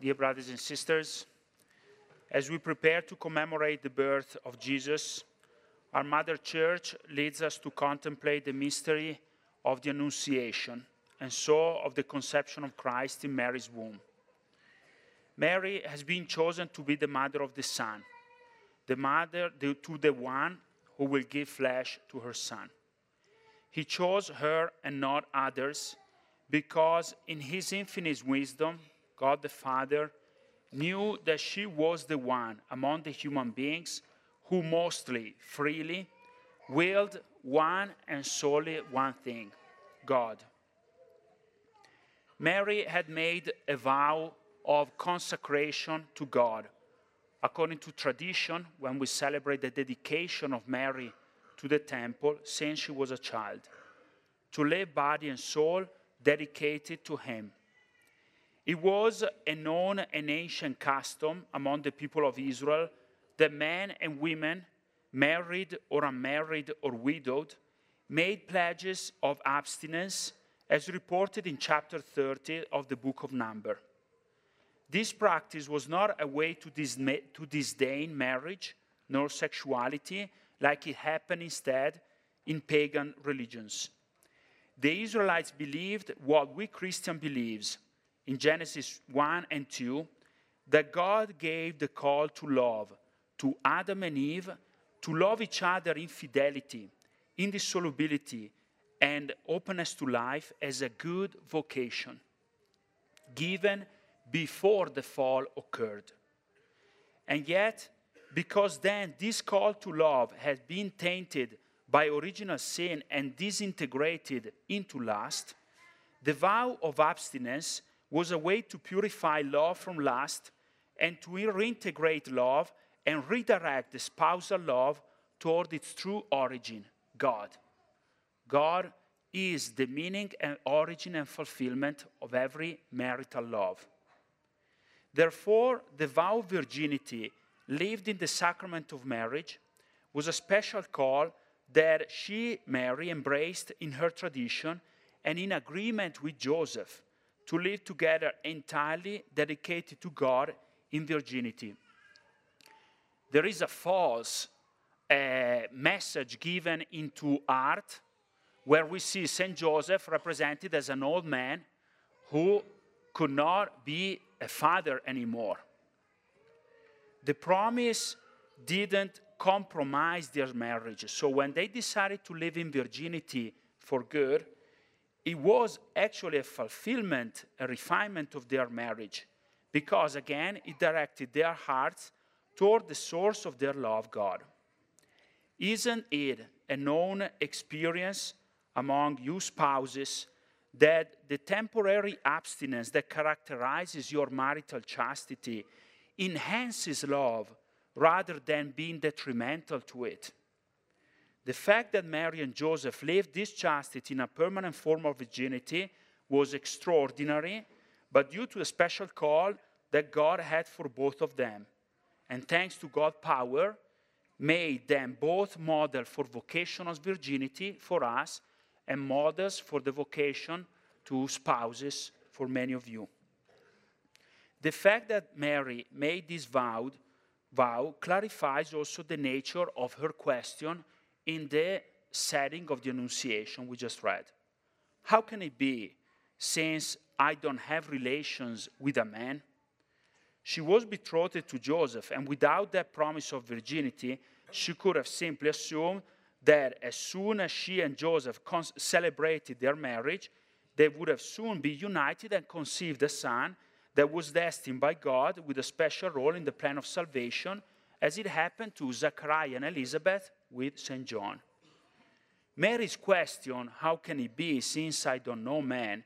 dear brothers and sisters, as we prepare to commemorate the birth of Jesus, our Mother Church leads us to contemplate the mystery of the Annunciation and so of the conception of Christ in Mary's womb. Mary has been chosen to be the mother of the Son, the mother to the one who will give flesh to her Son. He chose her and not others because, in His infinite wisdom, God the Father knew that she was the one among the human beings who mostly, freely, willed one and solely one thing God. Mary had made a vow of consecration to God. According to tradition, when we celebrate the dedication of Mary to the temple since she was a child, to live body and soul dedicated to Him. It was a known and ancient custom among the people of Israel that men and women, married or unmarried or widowed, made pledges of abstinence as reported in chapter 30 of the book of Number. This practice was not a way to, disma- to disdain marriage nor sexuality like it happened instead in pagan religions. The Israelites believed what we Christian believes in Genesis 1 and 2 that God gave the call to love to Adam and Eve to love each other in fidelity, indissolubility, and openness to life as a good vocation given before the fall occurred. And yet, because then this call to love had been tainted by original sin and disintegrated into lust, the vow of abstinence was a way to purify love from lust and to reintegrate love and redirect the spousal love toward its true origin, God. God is the meaning and origin and fulfillment of every marital love. Therefore, the vow of virginity lived in the sacrament of marriage was a special call that she, Mary, embraced in her tradition and in agreement with Joseph to live together entirely dedicated to God in virginity. There is a false uh, message given into art where we see St. Joseph represented as an old man who could not be a father anymore. The promise didn't compromise their marriage. So when they decided to live in virginity for good, it was actually a fulfillment, a refinement of their marriage, because again, it directed their hearts toward the source of their love, God. Isn't it a known experience among you spouses that the temporary abstinence that characterizes your marital chastity enhances love rather than being detrimental to it. The fact that Mary and Joseph lived this chastity in a permanent form of virginity was extraordinary, but due to a special call that God had for both of them. And thanks to God's power, made them both model for vocational virginity for us and models for the vocation to spouses for many of you. The fact that Mary made this vow, vow clarifies also the nature of her question in the setting of the Annunciation we just read. How can it be, since I don't have relations with a man? She was betrothed to Joseph, and without that promise of virginity, she could have simply assumed that as soon as she and Joseph celebrated their marriage, they would have soon be united and conceived a son that was destined by God with a special role in the plan of salvation, as it happened to Zachariah and Elizabeth with St. John. Mary's question, How can it be since I don't know man?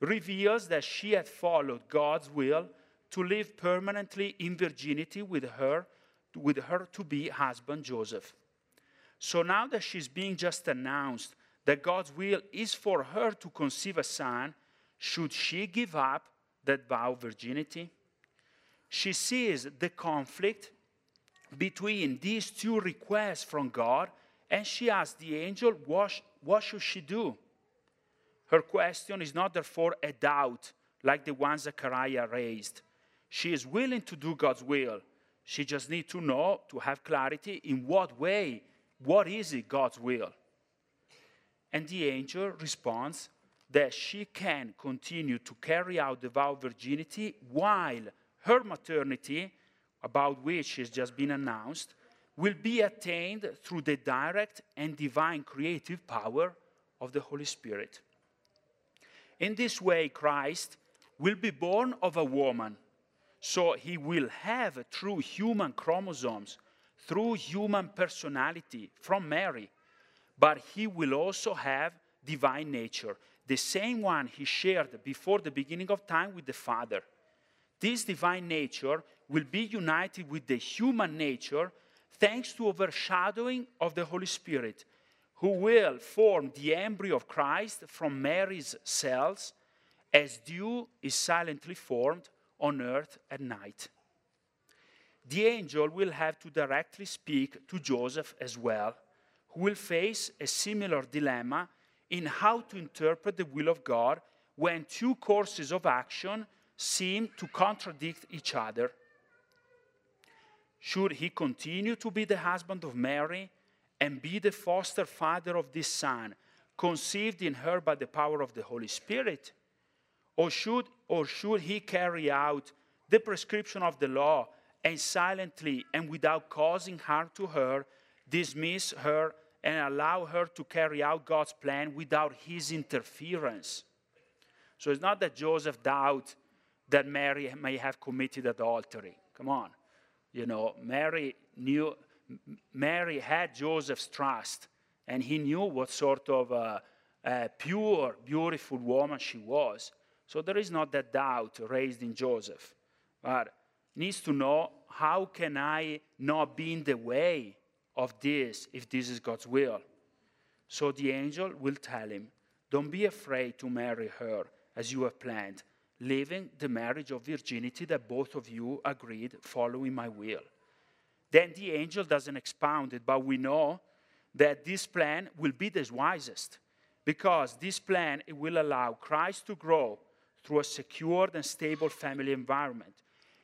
reveals that she had followed God's will to live permanently in virginity with her, with her to be husband Joseph. So now that she's being just announced that God's will is for her to conceive a son, should she give up that vow of virginity? She sees the conflict between these two requests from God, and she asks the angel, what, what should she do? Her question is not, therefore, a doubt like the one Zechariah raised. She is willing to do God's will. She just needs to know, to have clarity in what way, what is it God's will. And the angel responds that she can continue to carry out the vow of virginity while her maternity, about which has just been announced, will be attained through the direct and divine creative power of the Holy Spirit. In this way, Christ will be born of a woman, so he will have true human chromosomes, through human personality from Mary, but he will also have divine nature, the same one he shared before the beginning of time with the Father. This divine nature will be united with the human nature thanks to overshadowing of the Holy Spirit, who will form the embryo of Christ from Mary's cells as dew is silently formed on earth at night. The angel will have to directly speak to Joseph as well, who will face a similar dilemma in how to interpret the will of God when two courses of action seem to contradict each other. Should he continue to be the husband of Mary and be the foster father of this son, conceived in her by the power of the Holy Spirit? Or should, or should he carry out the prescription of the law and silently and without causing harm to her dismiss her and allow her to carry out God's plan without his interference? So it's not that Joseph doubts that Mary may have committed adultery. Come on. You know, Mary knew, Mary had Joseph's trust, and he knew what sort of a, pure, beautiful woman she was. So there is not that doubt raised in Joseph. But needs to know how can I not be in the way of this if this is God's will. So the angel will tell him, Don't be afraid to marry her as you have planned living the marriage of virginity that both of you agreed following my will. Then the angel doesn't expound it, but we know that this plan will be the wisest because this plan it will allow Christ to grow through a secured and stable family environment.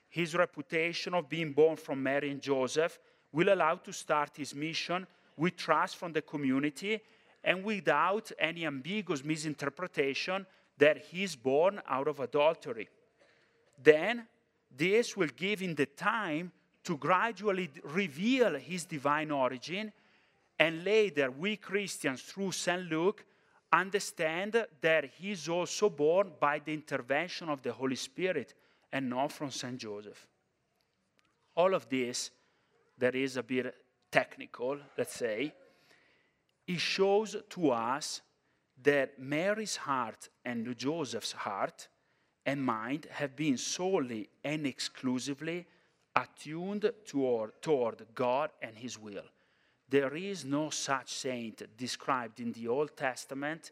His reputation of being born from Mary and Joseph will allow to start his mission with trust from the community and without any ambiguous misinterpretation that he's born out of adultery. Then this will give him the time to gradually reveal his divine origin, and later we Christians, through St. Luke, understand that he's also born by the intervention of the Holy Spirit and not from St. Joseph. All of this, that is a bit technical, let's say, it shows to us that Mary's heart and Joseph's heart and mind have been solely and exclusively attuned toward, toward God and His will. There is no such saint described in the Old Testament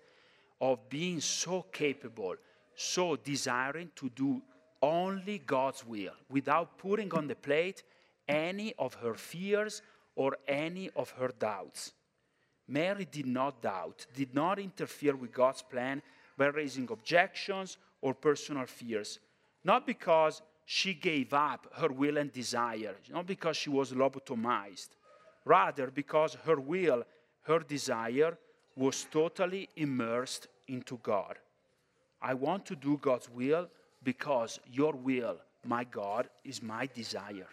of being so capable, so desiring to do only God's will without putting on the plate any of her fears or any of her doubts. Mary did not doubt, did not interfere with God's plan by raising objections or personal fears. Not because she gave up her will and desire, not because she was lobotomized, rather because her will, her desire was totally immersed into God. I want to do God's will because your will, my God, is my desire.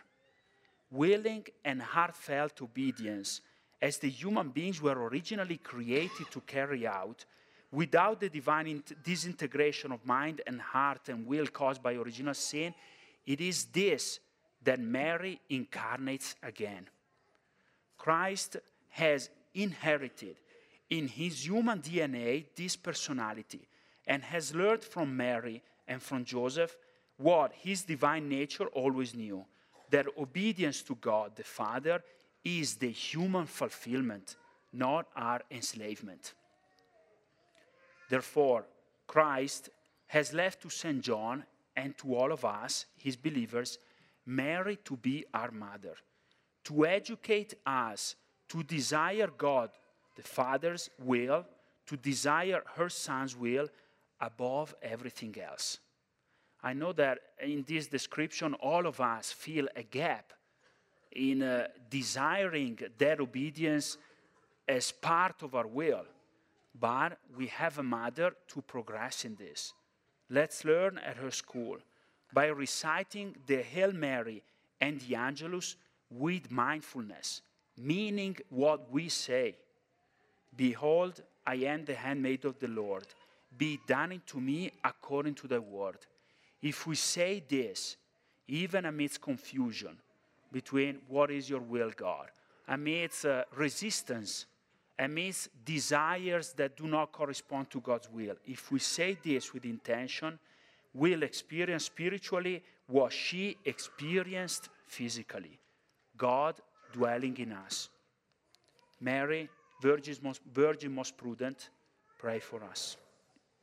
Willing and heartfelt obedience as the human beings were originally created to carry out without the divine disintegration of mind and heart and will caused by original sin, it is this that Mary incarnates again. Christ has inherited in his human DNA this personality and has learned from Mary and from Joseph what his divine nature always knew that obedience to God the Father is the human fulfillment, not our enslavement. Therefore, Christ has left to St. John and to all of us, his believers, Mary to be our mother, to educate us to desire God, the Father's will, to desire her Son's will above everything else. I know that in this description, all of us feel a gap in uh, desiring their obedience as part of our will. But we have a mother to progress in this. Let's learn at her school by reciting the Hail Mary and the Angelus with mindfulness, meaning what we say. Behold, I am the handmaid of the Lord. Be done unto me according to thy word. If we say this, even amidst confusion between what is your will, God, amidst uh, resistance, amidst desires that do not correspond to God's will, if we say this with intention, we'll experience spiritually what she experienced physically God dwelling in us. Mary, Virgin most, Virgin most prudent, pray for us.